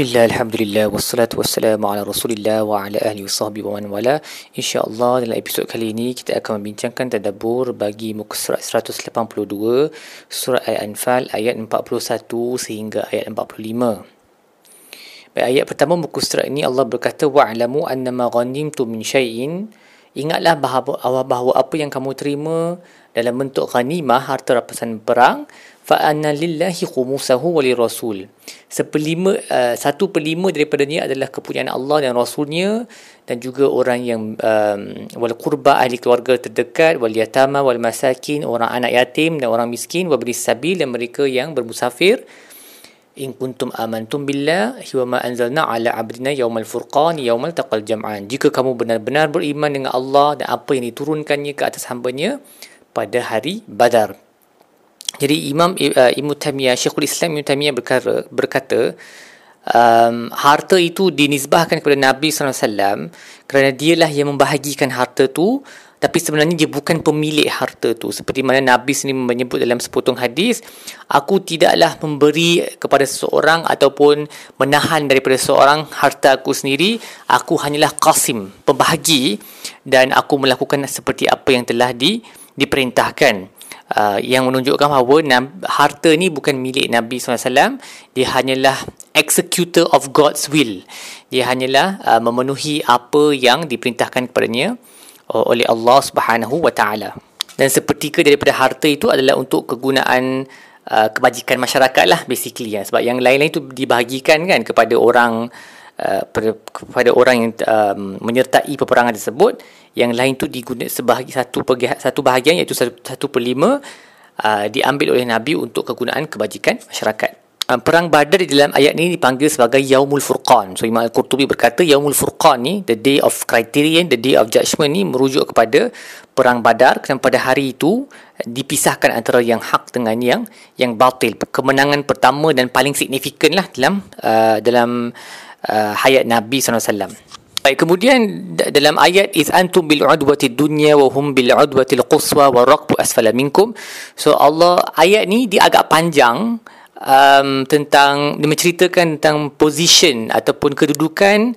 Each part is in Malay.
Bismillah, Alhamdulillah, wassalatu wassalamu ala rasulillah wa ala ahli sahbihi wa man wala. InsyaAllah dalam episod kali ini kita akan membincangkan tadabur bagi muka surat 182 Surat Al-Anfal ayat 41 sehingga ayat 45 Baik, ayat pertama muka surat ini Allah berkata Wa'alamu annama ghanimtu min syai'in. Ingatlah bahawa, bahawa apa yang kamu terima dalam bentuk ghanimah harta rampasan perang fa'anna lillahi khumusahu wa rasul sepelima uh, satu pelima daripadanya adalah kepunyaan Allah dan rasulnya dan juga orang yang um, wal qurba ahli keluarga terdekat wal yatama wal masakin orang anak yatim dan orang miskin wa bani sabil dan mereka yang bermusafir. In kuntum amantum billahi wa ma anzalna ala abdina yaumal furqan yaumal taqal jam'an. Jika kamu benar-benar beriman dengan Allah dan apa yang diturunkannya ke atas hamba-Nya pada hari Badar jadi Imam uh, Ibn Taymiyah, Syekhul Islam Ibn Taymiyah berkata, berkata um, harta itu dinisbahkan kepada Nabi SAW kerana dialah yang membahagikan harta itu tapi sebenarnya dia bukan pemilik harta tu. Seperti mana Nabi sendiri menyebut dalam sepotong hadis aku tidaklah memberi kepada seseorang ataupun menahan daripada seseorang harta aku sendiri. Aku hanyalah qasim pembahagi dan aku melakukan seperti apa yang telah di diperintahkan uh, yang menunjukkan bahawa harta ni bukan milik Nabi SAW dia hanyalah executor of God's will. Dia hanyalah uh, memenuhi apa yang diperintahkan kepadanya uh, oleh Allah Subhanahu wa taala. Dan seperti daripada harta itu adalah untuk kegunaan uh, kebajikan masyarakat lah basically ya. sebab yang lain-lain itu dibahagikan kan kepada orang uh, kepada orang yang um, menyertai peperangan tersebut yang lain tu digunakan sebahagian satu satu bahagian iaitu satu, satu per lima uh, diambil oleh Nabi untuk kegunaan kebajikan masyarakat. Uh, perang Badar di dalam ayat ini dipanggil sebagai Yaumul Furqan. So Imam Al-Qurtubi berkata Yaumul Furqan ni the day of criterion, the day of judgment ni merujuk kepada perang Badar kerana pada hari itu dipisahkan antara yang hak dengan yang yang batil. Kemenangan pertama dan paling signifikan lah dalam uh, dalam uh, hayat Nabi SAW. Baik, kemudian dalam ayat is antum bil udwati dunya wa hum bil udwati al quswa wa raqbu asfala minkum. So Allah ayat ni dia agak panjang um, tentang dia menceritakan tentang position ataupun kedudukan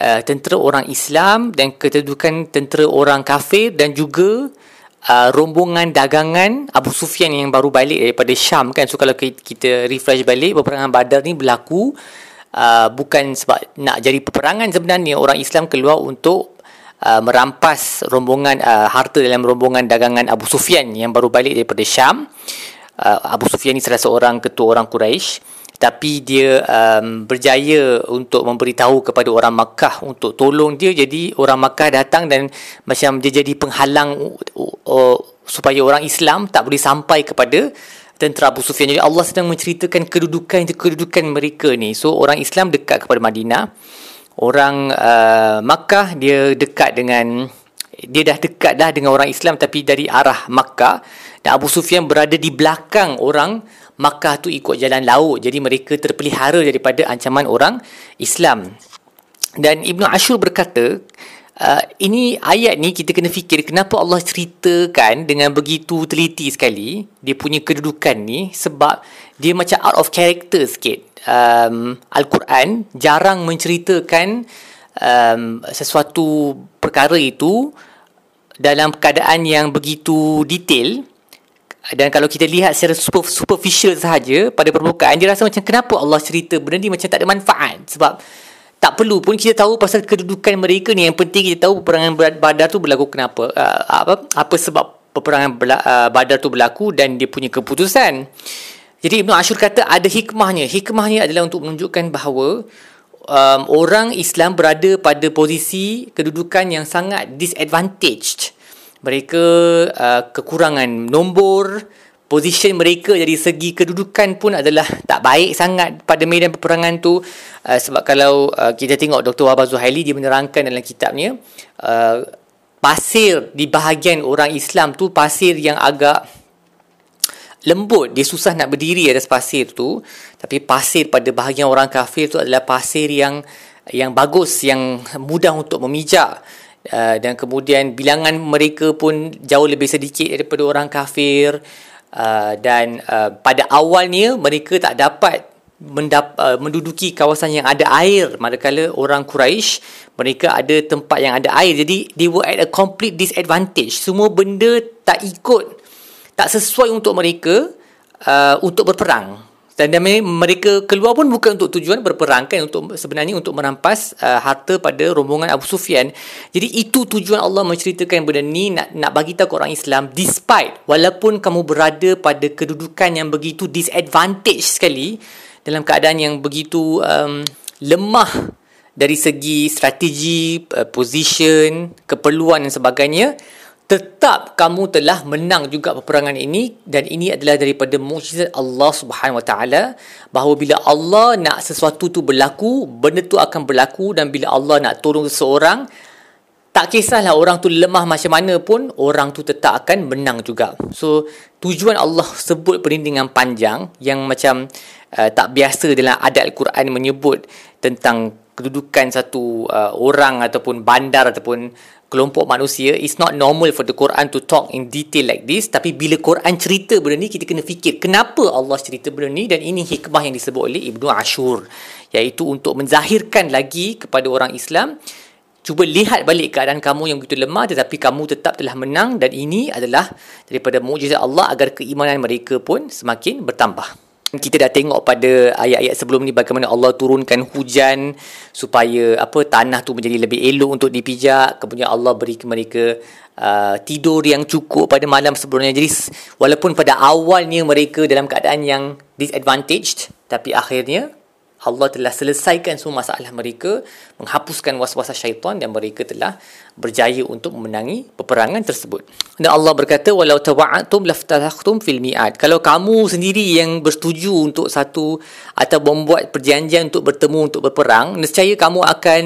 uh, tentera orang Islam dan kedudukan tentera orang kafir dan juga uh, rombongan dagangan Abu Sufyan yang baru balik daripada Syam kan. So kalau kita refresh balik peperangan Badar ni berlaku Uh, bukan sebab nak jadi peperangan sebenarnya orang Islam keluar untuk uh, merampas rombongan uh, harta dalam rombongan dagangan Abu Sufyan yang baru balik daripada Syam. Uh, Abu Sufyan ni salah seorang ketua orang Quraisy tapi dia um, berjaya untuk memberitahu kepada orang Makkah untuk tolong dia jadi orang Makkah datang dan macam dia jadi penghalang uh, uh, supaya orang Islam tak boleh sampai kepada tentera Abu Sufyan. Jadi Allah sedang menceritakan kedudukan kedudukan mereka ni. So orang Islam dekat kepada Madinah. Orang uh, Makkah dia dekat dengan dia dah dekat dah dengan orang Islam tapi dari arah Makkah dan Abu Sufyan berada di belakang orang Makkah tu ikut jalan laut. Jadi mereka terpelihara daripada ancaman orang Islam. Dan Ibnu Ashur berkata, Uh, ini ayat ni kita kena fikir kenapa Allah ceritakan dengan begitu teliti sekali dia punya kedudukan ni sebab dia macam out of character sikit. Um, Al-Quran jarang menceritakan um, sesuatu perkara itu dalam keadaan yang begitu detail dan kalau kita lihat secara super, superficial sahaja pada permukaan dia rasa macam kenapa Allah cerita benda ni macam tak ada manfaat sebab tak perlu pun kita tahu pasal kedudukan mereka ni. Yang penting kita tahu peperangan badar tu berlaku. Kenapa? Uh, apa apa sebab peperangan uh, badar tu berlaku dan dia punya keputusan? Jadi Ibnu Ashur kata ada hikmahnya. Hikmahnya adalah untuk menunjukkan bahawa um, orang Islam berada pada posisi kedudukan yang sangat disadvantaged. Mereka uh, kekurangan nombor position mereka dari segi kedudukan pun adalah tak baik sangat pada medan peperangan tu. Uh, sebab kalau uh, kita tengok Dr. Wahbah Zuhaili dia menerangkan dalam kitabnya uh, pasir di bahagian orang Islam tu pasir yang agak lembut. Dia susah nak berdiri atas pasir tu tapi pasir pada bahagian orang kafir tu adalah pasir yang yang bagus yang mudah untuk memijak. Uh, dan kemudian bilangan mereka pun jauh lebih sedikit daripada orang kafir uh, dan uh, pada awalnya mereka tak dapat mendap, uh, menduduki kawasan yang ada air. Manakala orang Quraisy mereka ada tempat yang ada air. Jadi they were at a complete disadvantage. Semua benda tak ikut tak sesuai untuk mereka uh, untuk berperang dan mereka keluar pun bukan untuk tujuan berperang kan untuk sebenarnya untuk merampas uh, harta pada rombongan Abu Sufyan. Jadi itu tujuan Allah menceritakan benda ni nak nak bagi tahu orang Islam despite walaupun kamu berada pada kedudukan yang begitu disadvantage sekali dalam keadaan yang begitu um, lemah dari segi strategi, uh, position, keperluan dan sebagainya tetap kamu telah menang juga peperangan ini dan ini adalah daripada mukjizat Allah Subhanahu Wa Taala bahawa bila Allah nak sesuatu tu berlaku benda tu akan berlaku dan bila Allah nak tolong seseorang tak kisahlah orang tu lemah macam mana pun orang tu tetap akan menang juga. So tujuan Allah sebut perlindungan panjang yang macam uh, tak biasa dalam adat Al-Quran menyebut tentang kedudukan satu uh, orang ataupun bandar ataupun kelompok manusia it's not normal for the Quran to talk in detail like this. Tapi bila Quran cerita benda ni kita kena fikir kenapa Allah cerita benda ni. Dan ini hikmah yang disebut oleh Ibnu Ashur iaitu untuk menzahirkan lagi kepada orang Islam cuba lihat balik keadaan kamu yang begitu lemah tetapi kamu tetap telah menang. Dan ini adalah daripada mukjizat Allah agar keimanan mereka pun semakin bertambah kita dah tengok pada ayat-ayat sebelum ni bagaimana Allah turunkan hujan supaya apa tanah tu menjadi lebih elok untuk dipijak. Kemudian Allah beri mereka uh, tidur yang cukup pada malam sebelumnya. Jadi walaupun pada awalnya mereka dalam keadaan yang disadvantaged tapi akhirnya Allah telah selesaikan semua masalah mereka, menghapuskan was-was syaitan dan mereka telah berjaya untuk memenangi peperangan tersebut. Dan Allah berkata, "Walau tawa'atum laftahtum fil mi'ad." Kalau kamu sendiri yang bersetuju untuk satu atau membuat perjanjian untuk bertemu untuk berperang, nescaya kamu akan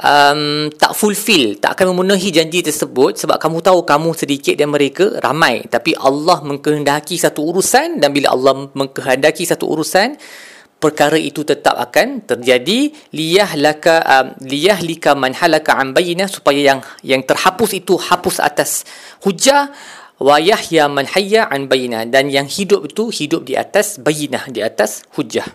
um, tak fulfill, tak akan memenuhi janji tersebut sebab kamu tahu kamu sedikit dan mereka ramai. Tapi Allah mengkehendaki satu urusan dan bila Allah mengkehendaki satu urusan, perkara itu tetap akan terjadi. Liyah laka um, liyah lika man halaka an bayinah supaya yang yang terhapus itu hapus atas hujah. Wa yahya man hayya an bayinah dan yang hidup itu hidup di atas bayinah di atas hujah.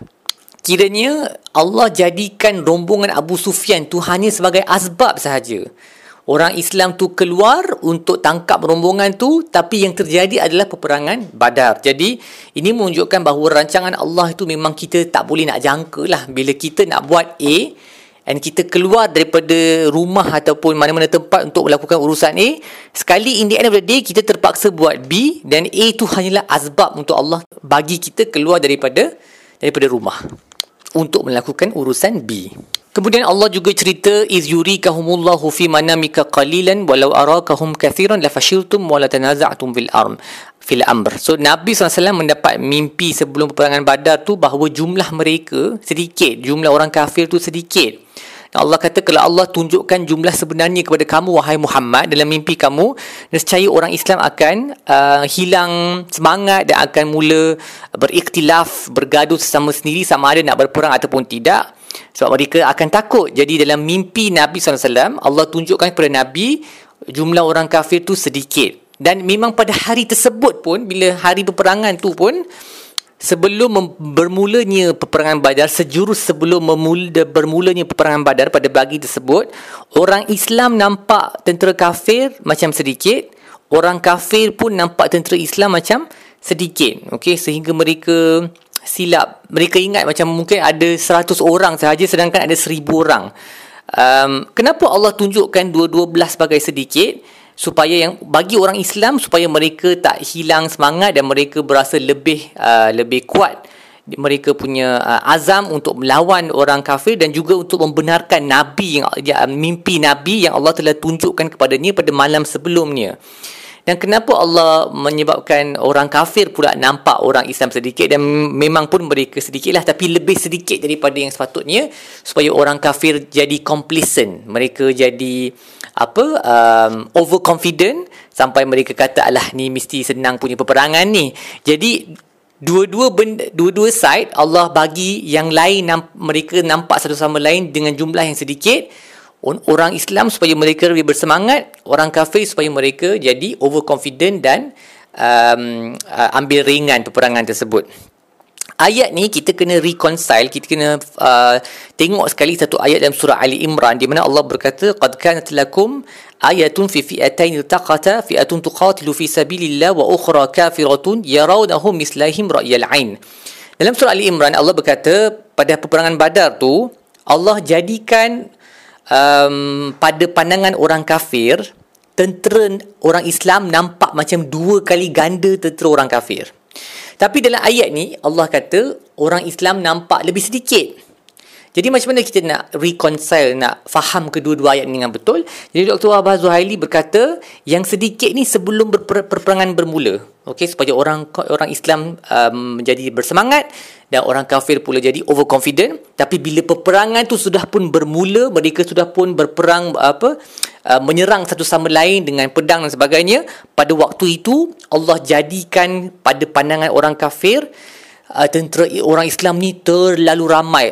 Kiranya Allah jadikan rombongan Abu Sufyan tu hanya sebagai asbab sahaja orang Islam tu keluar untuk tangkap rombongan tu tapi yang terjadi adalah peperangan badar. Jadi ini menunjukkan bahawa rancangan Allah itu memang kita tak boleh nak jangka lah. Bila kita nak buat A dan kita keluar daripada rumah ataupun mana-mana tempat untuk melakukan urusan A sekali in the end of the day kita terpaksa buat B dan A itu hanyalah azbab untuk Allah bagi kita keluar daripada daripada rumah untuk melakukan urusan B Kemudian Allah juga cerita iz yurikahumullahu fi manamika qalilan walau arakahum kathiran lafashiltum wa latanaza'tum fil arm fil amr. So Nabi SAW mendapat mimpi sebelum peperangan Badar tu bahawa jumlah mereka sedikit, jumlah orang kafir tu sedikit. Allah kata kalau Allah tunjukkan jumlah sebenarnya kepada kamu wahai Muhammad dalam mimpi kamu nescaya orang Islam akan uh, hilang semangat dan akan mula beriktilaf bergaduh sesama sendiri sama ada nak berperang ataupun tidak sebab mereka akan takut. Jadi dalam mimpi Nabi SAW, Allah tunjukkan kepada Nabi jumlah orang kafir tu sedikit. Dan memang pada hari tersebut pun, bila hari peperangan tu pun, sebelum bermulanya peperangan badar, sejurus sebelum memula, bermulanya peperangan badar pada bagi tersebut, orang Islam nampak tentera kafir macam sedikit, orang kafir pun nampak tentera Islam macam sedikit. Okay? Sehingga mereka silap mereka ingat macam mungkin ada 100 orang sahaja sedangkan ada 1000 orang um, kenapa Allah tunjukkan dua-dua belas sebagai sedikit supaya yang bagi orang Islam supaya mereka tak hilang semangat dan mereka berasa lebih uh, lebih kuat. Mereka punya uh, azam untuk melawan orang kafir dan juga untuk membenarkan nabi yang ya, mimpi nabi yang Allah telah tunjukkan kepadanya pada malam sebelumnya dan kenapa Allah menyebabkan orang kafir pula nampak orang Islam sedikit dan memang pun mereka sedikit lah tapi lebih sedikit daripada yang sepatutnya supaya orang kafir jadi complacent. Mereka jadi apa um, overconfident sampai mereka kata alah ni mesti senang punya peperangan ni. Jadi dua-dua benda, dua-dua side Allah bagi yang lain mereka nampak satu sama lain dengan jumlah yang sedikit orang Islam supaya mereka lebih bersemangat, orang kafir supaya mereka jadi overconfident dan um, uh, ambil ringan peperangan tersebut. ayat ni kita kena reconcile kita kena uh, tengok sekali satu ayat dalam surah Ali Imran di mana Allah berkata qad kanat lakum ayatun fi fi'atain iltaqata fi'atun tuqatilu fi sabilillah wa ukhra kafiratun yarawnahum mislahim ra'yal ain dalam surah Ali Imran Allah berkata pada peperangan Badar tu Allah jadikan um, pada pandangan orang kafir tentera orang Islam nampak macam dua kali ganda tentera orang kafir tapi dalam ayat ni Allah kata orang Islam nampak lebih sedikit. Jadi macam mana kita nak reconcile, nak faham kedua-dua ayat ni dengan betul? Jadi Dr. Wahbah Zuhaili berkata yang sedikit ni sebelum perperangan bermula. Okey supaya orang orang Islam um, menjadi bersemangat dan orang kafir pula jadi overconfident tapi bila peperangan tu sudah pun bermula mereka sudah pun berperang apa uh, menyerang satu sama lain dengan pedang dan sebagainya pada waktu itu Allah jadikan pada pandangan orang kafir uh, tentera orang Islam ni terlalu ramai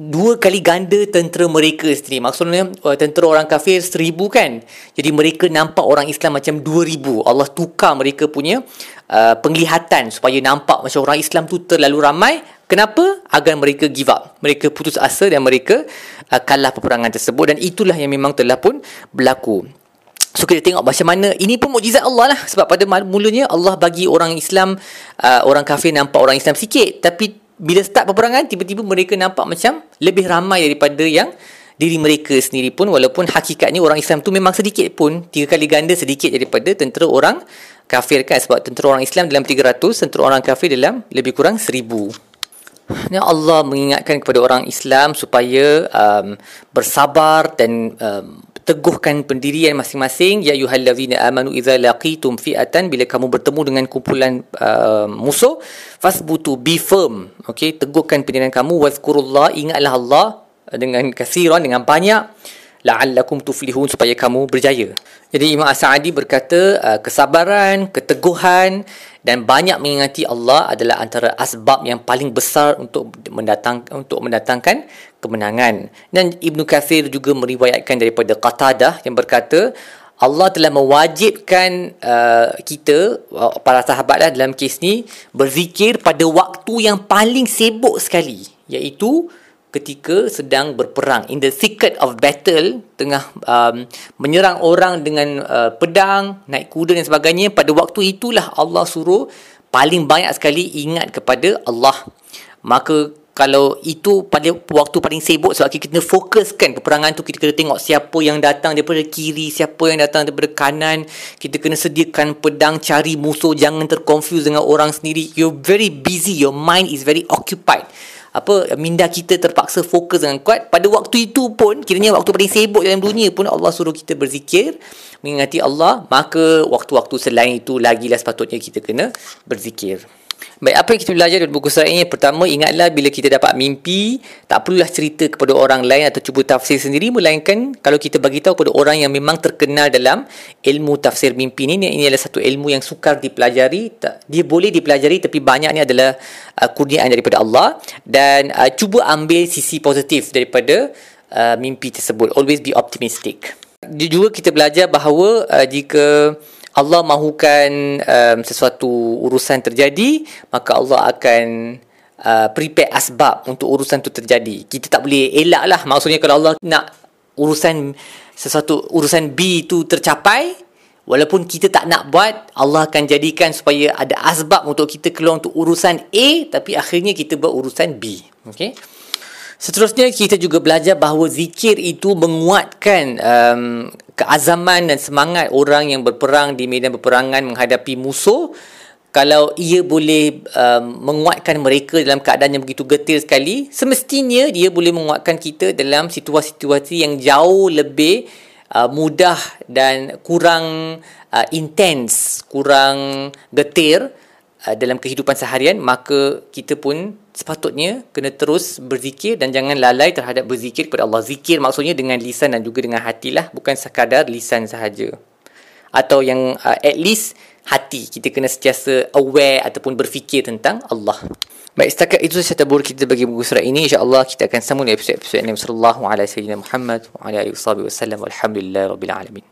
dua kali ganda tentera mereka sendiri. Maksudnya uh, tentera orang kafir seribu kan. Jadi mereka nampak orang Islam macam dua ribu. Allah tukar mereka punya uh, penglihatan supaya nampak macam orang Islam tu terlalu ramai. Kenapa? Agar mereka give up. Mereka putus asa dan mereka uh, kalah peperangan tersebut. Dan itulah yang memang telah pun berlaku. So kita tengok macam mana ini pun mukjizat Allah lah sebab pada mulanya Allah bagi orang Islam uh, orang kafir nampak orang Islam sikit tapi bila start peperangan tiba-tiba mereka nampak macam lebih ramai daripada yang diri mereka sendiri pun. Walaupun hakikatnya orang Islam tu memang sedikit pun tiga kali ganda sedikit daripada tentera orang kafir kan. Sebab tentera orang Islam dalam 300 tentera orang kafir dalam lebih kurang 1000 Ya Allah mengingatkan kepada orang Islam supaya um, bersabar dan um, teguhkan pendirian masing-masing ya ayyuhallazina amanu idza laqitum fi'atan bila kamu bertemu dengan kumpulan uh, musuh fasbutu be firm okey teguhkan pendirian kamu wazkurullah ingatlah Allah dengan kasiran dengan banyak la'allakum tuflihun supaya kamu berjaya. Jadi Imam As-Sa'di berkata uh, kesabaran, keteguhan dan banyak mengingati Allah adalah antara asbab yang paling besar untuk mendatang untuk mendatangkan kemenangan. Dan Ibnu Kathir juga meriwayatkan daripada Qatadah yang berkata Allah telah mewajibkan uh, kita uh, para sahabatlah dalam kes ni berzikir pada waktu yang paling sibuk sekali iaitu ketika sedang berperang. In the thicket of battle tengah um, menyerang orang dengan uh, pedang naik kuda dan sebagainya pada waktu itulah Allah suruh paling banyak sekali ingat kepada Allah. Maka kalau itu pada waktu paling sibuk sebab kita fokuskan peperangan tu kita kena tengok siapa yang datang daripada kiri siapa yang datang daripada kanan. Kita kena sediakan pedang cari musuh. Jangan terconfuse dengan orang sendiri. You're very busy. Your mind is very occupied apa minda kita terpaksa fokus dengan kuat. Pada waktu itu pun kiranya waktu paling sibuk dalam dunia pun Allah suruh kita berzikir mengingati Allah. Maka waktu-waktu selain itu lagilah sepatutnya kita kena berzikir Baik, apa yang kita belajar dari buku surat ini? Pertama, ingatlah bila kita dapat mimpi, tak perlulah cerita kepada orang lain atau cuba tafsir sendiri, melainkan kalau kita bagi tahu kepada orang yang memang terkenal dalam ilmu tafsir mimpi ini, ini adalah satu ilmu yang sukar dipelajari. Dia boleh dipelajari tapi banyak ni adalah uh, kurniaan daripada Allah dan uh, cuba ambil sisi positif daripada uh, mimpi tersebut. Always be optimistic. Juga kita belajar bahawa uh, jika Allah mahukan um, sesuatu urusan terjadi maka Allah akan uh, prepare asbab untuk urusan itu terjadi. Kita tak boleh elak lah. Maksudnya kalau Allah nak urusan sesuatu urusan B itu tercapai walaupun kita tak nak buat Allah akan jadikan supaya ada asbab untuk kita keluar untuk urusan A tapi akhirnya kita buat urusan B. Okay? Seterusnya kita juga belajar bahawa zikir itu menguatkan um, keazaman dan semangat orang yang berperang di medan peperangan menghadapi musuh kalau ia boleh um, menguatkan mereka dalam keadaan yang begitu getir sekali semestinya dia boleh menguatkan kita dalam situasi-situasi yang jauh lebih uh, mudah dan kurang uh, intens kurang getir uh, dalam kehidupan seharian maka kita pun sepatutnya kena terus berzikir dan jangan lalai terhadap berzikir kepada Allah. Zikir maksudnya dengan lisan dan juga dengan hatilah, bukan sekadar lisan sahaja. Atau yang uh, at least hati kita kena sentiasa aware ataupun berfikir tentang Allah. Baik, setakat itu saya tabur kita bagi buku surat ini. InsyaAllah kita akan sambung di episod-episod Nabi Sallallahu Alaihi Wasallam Muhammad wa ala alihi wasallam. Alhamdulillah Rabbil Alamin.